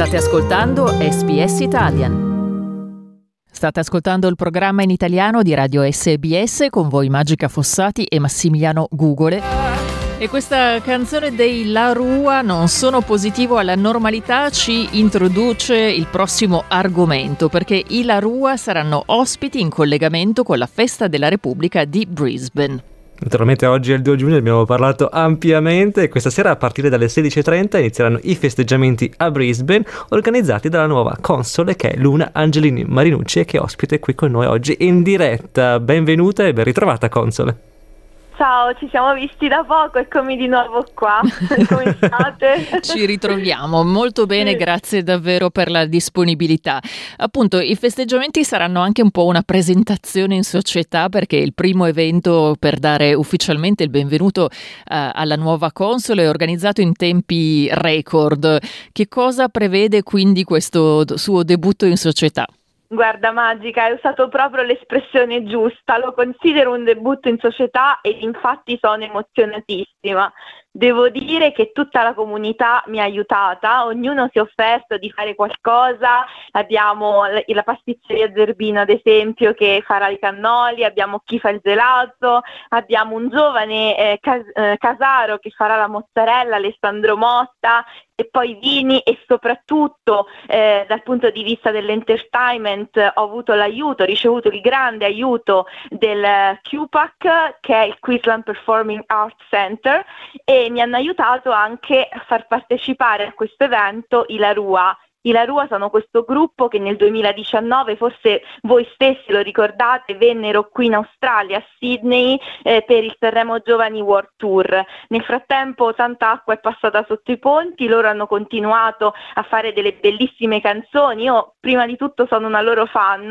State ascoltando SBS Italian. State ascoltando il programma in italiano di Radio SBS con voi Magica Fossati e Massimiliano Gugole. E questa canzone dei La Rua, non sono positivo alla normalità, ci introduce il prossimo argomento perché i La Rua saranno ospiti in collegamento con la Festa della Repubblica di Brisbane. Naturalmente oggi è il 2 giugno, abbiamo parlato ampiamente e questa sera a partire dalle 16.30 inizieranno i festeggiamenti a Brisbane organizzati dalla nuova console che è Luna Angelini Marinucci e che è ospite qui con noi oggi in diretta. Benvenuta e ben ritrovata console. Ciao, ci siamo visti da poco, eccomi di nuovo qua. Come state? ci ritroviamo molto bene, grazie davvero per la disponibilità. Appunto, i festeggiamenti saranno anche un po' una presentazione in società perché il primo evento per dare ufficialmente il benvenuto uh, alla nuova console è organizzato in tempi record. Che cosa prevede quindi questo suo debutto in società? Guarda Magica, hai usato proprio l'espressione giusta, lo considero un debutto in società e infatti sono emozionatissima. Devo dire che tutta la comunità mi ha aiutata, ognuno si è offerto di fare qualcosa, abbiamo la pasticceria Zerbino ad esempio che farà i cannoli, abbiamo chi fa il gelato, abbiamo un giovane eh, cas- eh, casaro che farà la mozzarella, Alessandro Motta, e poi vini e soprattutto eh, dal punto di vista dell'entertainment ho avuto l'aiuto, ho ricevuto il grande aiuto del QPAC che è il Queensland Performing Arts Center e mi hanno aiutato anche a far partecipare a questo evento i Larua i La Rua sono questo gruppo che nel 2019, forse voi stessi lo ricordate, vennero qui in Australia, a Sydney, eh, per il Terremo Giovani World Tour. Nel frattempo tanta acqua è passata sotto i ponti, loro hanno continuato a fare delle bellissime canzoni. Io prima di tutto sono una loro fan,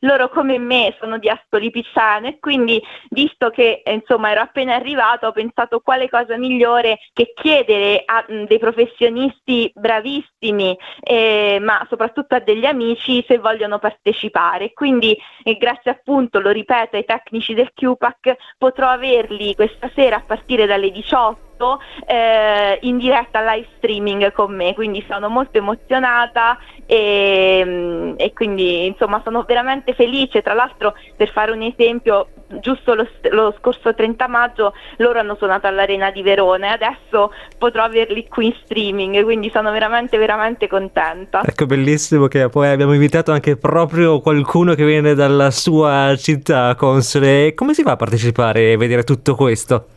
loro come me sono di Ascoli Picciano e quindi visto che eh, insomma ero appena arrivata ho pensato quale cosa migliore che chiedere a mh, dei professionisti bravissimi. Eh, ma soprattutto a degli amici se vogliono partecipare. Quindi eh, grazie appunto, lo ripeto, ai tecnici del QPAC potrò averli questa sera a partire dalle 18 eh, in diretta live streaming con me, quindi sono molto emozionata e, e, quindi insomma sono veramente felice. Tra l'altro per fare un esempio, giusto lo, lo, scorso 30 maggio loro hanno suonato all'Arena di Verona e adesso potrò averli qui in streaming, quindi sono veramente veramente contenta. Ecco, bellissimo che poi abbiamo invitato anche proprio qualcuno che viene dalla sua città, Console. Come si fa a partecipare e vedere tutto questo?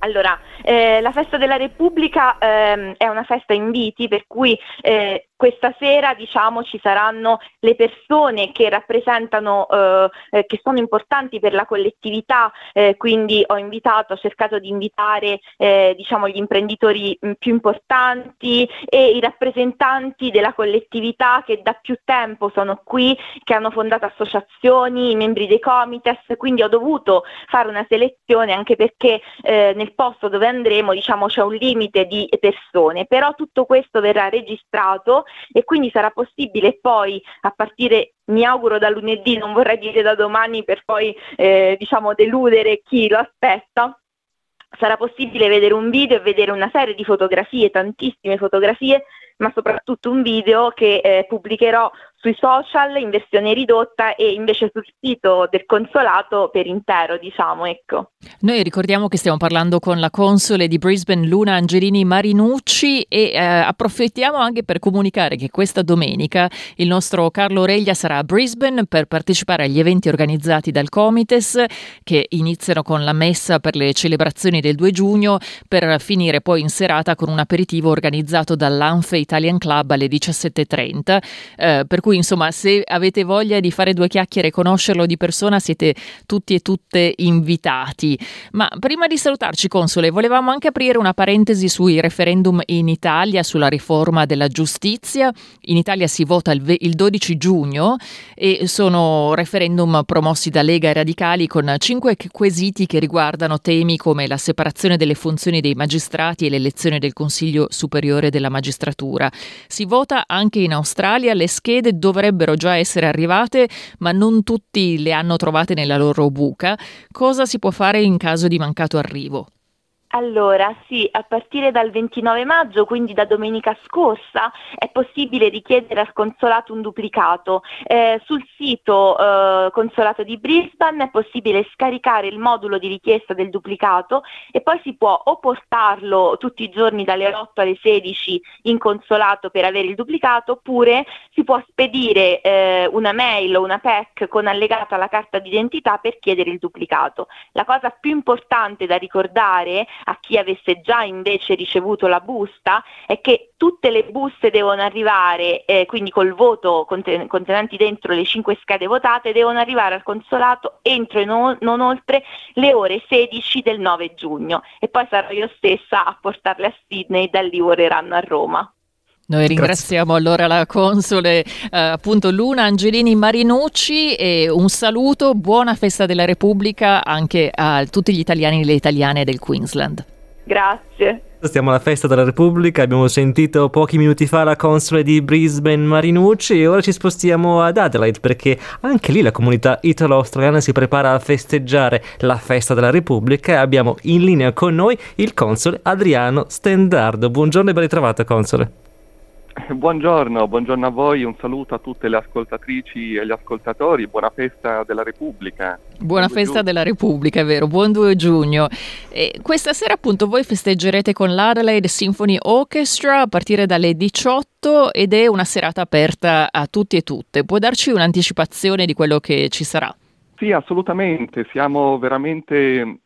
Allora, eh, la festa della Repubblica ehm, è una festa inviti per cui eh, questa sera diciamo ci saranno le persone che rappresentano, eh, eh, che sono importanti per la collettività, eh, quindi ho invitato, ho cercato di invitare eh, diciamo, gli imprenditori mh, più importanti e i rappresentanti della collettività che da più tempo sono qui, che hanno fondato associazioni, i membri dei comites, quindi ho dovuto fare una selezione anche perché eh, nel posto dove andremo diciamo, c'è un limite di persone, però tutto questo verrà registrato e quindi sarà possibile poi a partire mi auguro da lunedì, non vorrei dire da domani per poi eh, diciamo deludere chi lo aspetta, sarà possibile vedere un video e vedere una serie di fotografie, tantissime fotografie, ma soprattutto un video che eh, pubblicherò sui social in versione ridotta e invece sul sito del consolato per intero, diciamo, ecco. Noi ricordiamo che stiamo parlando con la console di Brisbane Luna Angelini Marinucci e eh, approfittiamo anche per comunicare che questa domenica il nostro Carlo Reglia sarà a Brisbane per partecipare agli eventi organizzati dal Comites che iniziano con la messa per le celebrazioni del 2 giugno per finire poi in serata con un aperitivo organizzato dall'Anfe Italian Club alle 17.30 eh, per cui insomma se avete voglia di fare due chiacchiere e conoscerlo di persona siete tutti e tutte invitati. Ma prima di salutarci console volevamo anche aprire una parentesi sui referendum in Italia sulla riforma della giustizia. In Italia si vota il, il 12 giugno e sono referendum promossi da Lega e Radicali con cinque quesiti che riguardano temi come la separazione delle funzioni dei magistrati e l'elezione del Consiglio Superiore della Magistratura. Si vota anche in Australia, le schede dovrebbero già essere arrivate, ma non tutti le hanno trovate nella loro buca. Cosa si può fare in caso di mancato arrivo? Allora, sì, a partire dal 29 maggio, quindi da domenica scorsa, è possibile richiedere al consolato un duplicato. Eh, sul sito eh, consolato di Brisbane è possibile scaricare il modulo di richiesta del duplicato e poi si può o portarlo tutti i giorni dalle 8 alle 16 in consolato per avere il duplicato, oppure si può spedire eh, una mail o una PEC con allegata la carta d'identità per chiedere il duplicato. La cosa più importante da ricordare a chi avesse già invece ricevuto la busta è che tutte le buste devono arrivare, eh, quindi col voto conten- contenenti dentro le 5 schede votate, devono arrivare al consolato entro e non, non oltre le ore 16 del 9 giugno e poi sarò io stessa a portarle a Sydney, da lì voleranno a Roma. Noi ringraziamo Grazie. allora la console eh, appunto Luna Angelini Marinucci e un saluto, buona festa della Repubblica anche a tutti gli italiani e le italiane del Queensland. Grazie. Stiamo alla festa della Repubblica, abbiamo sentito pochi minuti fa la console di Brisbane Marinucci e ora ci spostiamo ad Adelaide perché anche lì la comunità italo-australiana si prepara a festeggiare la festa della Repubblica e abbiamo in linea con noi il console Adriano Stendardo. Buongiorno e ben ritrovato console. Buongiorno, buongiorno a voi, un saluto a tutte le ascoltatrici e gli ascoltatori, buona festa della Repubblica. Buona buon festa della Repubblica, è vero, buon 2 giugno. E questa sera appunto voi festeggerete con l'Adelaide Symphony Orchestra a partire dalle 18 ed è una serata aperta a tutti e tutte. Può darci un'anticipazione di quello che ci sarà? Sì, assolutamente, siamo veramente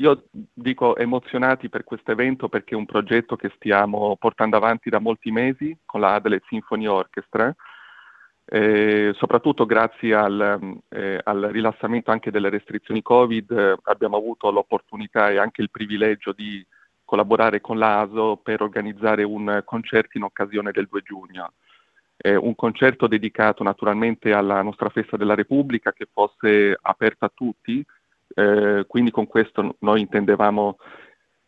io dico emozionati per questo evento perché è un progetto che stiamo portando avanti da molti mesi con la Adelaide Symphony Orchestra, eh, soprattutto grazie al, eh, al, rilassamento anche delle restrizioni Covid eh, abbiamo avuto l'opportunità e anche il privilegio di collaborare con l'ASO per organizzare un concerto in occasione del 2 giugno. un concerto dedicato naturalmente alla nostra festa della Repubblica che fosse aperto a tutti, eh, quindi con questo noi intendevamo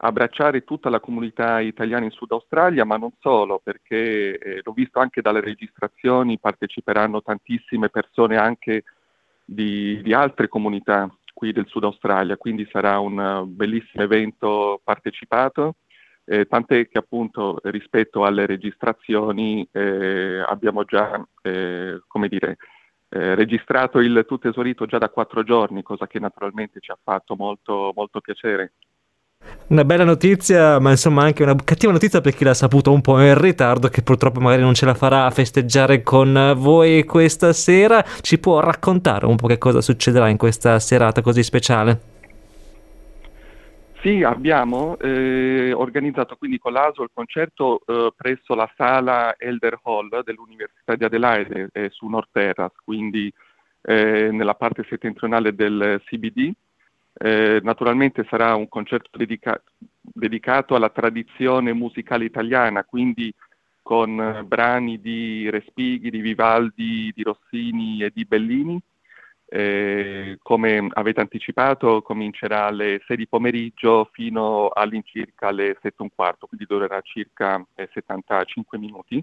abbracciare tutta la comunità italiana in Sud Australia, ma non solo, perché eh, l'ho visto anche dalle registrazioni, parteciperanno tantissime persone anche di, di altre comunità qui del Sud Australia, quindi sarà un bellissimo evento partecipato. Eh, tant'è che appunto rispetto alle registrazioni eh, abbiamo già, eh, come dire, eh, registrato il tutto esaurito già da quattro giorni, cosa che naturalmente ci ha fatto molto, molto piacere. Una bella notizia, ma insomma anche una cattiva notizia per chi l'ha saputo un po' in ritardo, che purtroppo magari non ce la farà a festeggiare con voi questa sera. Ci può raccontare un po' che cosa succederà in questa serata così speciale? Sì, abbiamo eh, organizzato quindi con l'ASO il concerto eh, presso la sala Elder Hall dell'Università di Adelaide eh, su North Terrace, quindi eh, nella parte settentrionale del CBD. Eh, naturalmente sarà un concerto dedica- dedicato alla tradizione musicale italiana, quindi con brani di Respighi, di Vivaldi, di Rossini e di Bellini eh, come avete anticipato comincerà alle 6 di pomeriggio fino all'incirca alle 7 e un quarto, quindi durerà circa eh, 75 minuti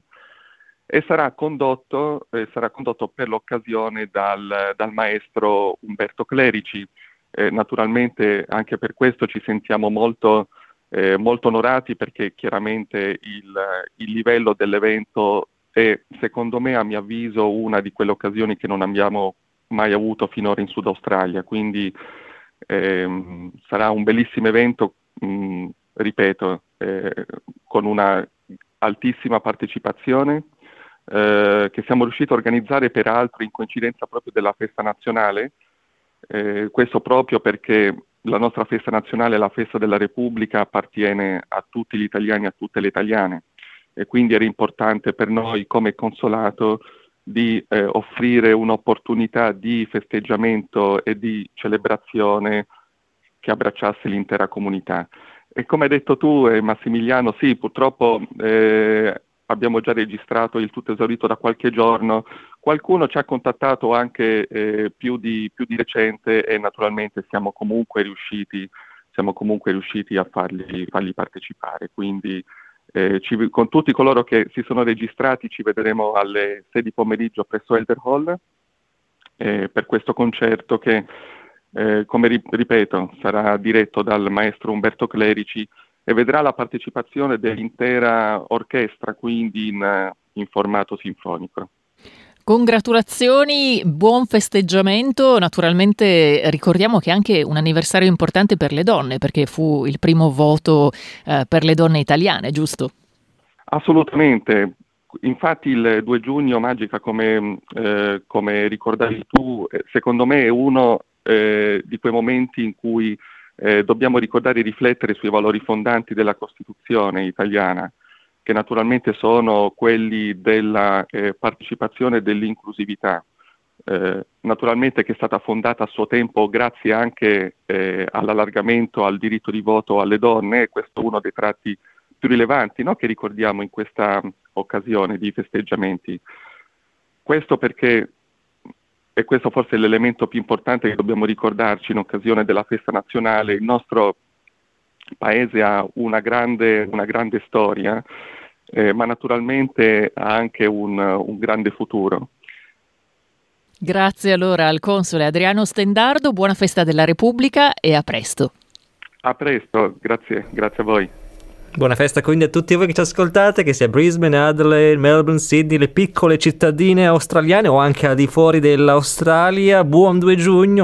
e sarà condotto, eh, sarà condotto per l'occasione dal, dal, maestro Umberto Clerici. Eh, naturalmente anche per questo ci sentiamo molto, eh, molto onorati perché chiaramente il, il livello dell'evento è secondo me a mio avviso una di quelle occasioni che non abbiamo mai avuto finora in Sud Australia, quindi ehm, sarà un bellissimo evento, mh, ripeto, eh, con una altissima partecipazione eh, che siamo riusciti a organizzare peraltro in coincidenza proprio della festa nazionale, eh, questo proprio perché la nostra festa nazionale, la festa della Repubblica, appartiene a tutti gli italiani, a tutte le italiane e quindi era importante per noi come consolato di eh, offrire un'opportunità di festeggiamento e di celebrazione che abbracciasse l'intera comunità. E come hai detto tu, eh, Massimiliano, sì, purtroppo eh, abbiamo già registrato il tutto esaurito da qualche giorno. Qualcuno ci ha contattato anche eh, più di, più, di, recente e naturalmente siamo comunque riusciti, siamo comunque riusciti a farli, farli partecipare. Quindi eh, ci, con tutti coloro che si sono registrati ci vedremo alle 6 di pomeriggio presso Elder Hall eh, per questo concerto che eh, come ripeto, sarà diretto dal maestro Umberto Clerici e vedrà la partecipazione dell'intera orchestra, quindi in, in formato sinfonico. Congratulazioni, buon festeggiamento. Naturalmente ricordiamo che è anche un anniversario importante per le donne, perché fu il primo voto eh, per le donne italiane, giusto? Assolutamente. Infatti il 2 giugno, Magica, come, eh, come ricordavi tu, eh, secondo me è uno eh, di quei momenti in cui eh, dobbiamo ricordare e riflettere sui valori fondanti della Costituzione italiana che naturalmente sono quelli della eh, partecipazione e dell'inclusività. Eh, naturalmente che è stata fondata a suo tempo grazie anche eh, all'allargamento al diritto di voto alle donne, questo è uno dei tratti più rilevanti no? che ricordiamo in questa occasione di festeggiamenti. Questo perché, e questo forse è l'elemento più importante che dobbiamo ricordarci in occasione della festa nazionale, il nostro paese ha una grande, una grande storia eh, ma naturalmente ha anche un, un grande futuro. Grazie allora al console Adriano Stendardo, buona festa della Repubblica e a presto. A presto, grazie, grazie a voi. Buona festa quindi a tutti voi che ci ascoltate, che sia Brisbane, Adelaide, Melbourne, Sydney, le piccole cittadine australiane o anche al di fuori dell'Australia. Buon 2 giugno.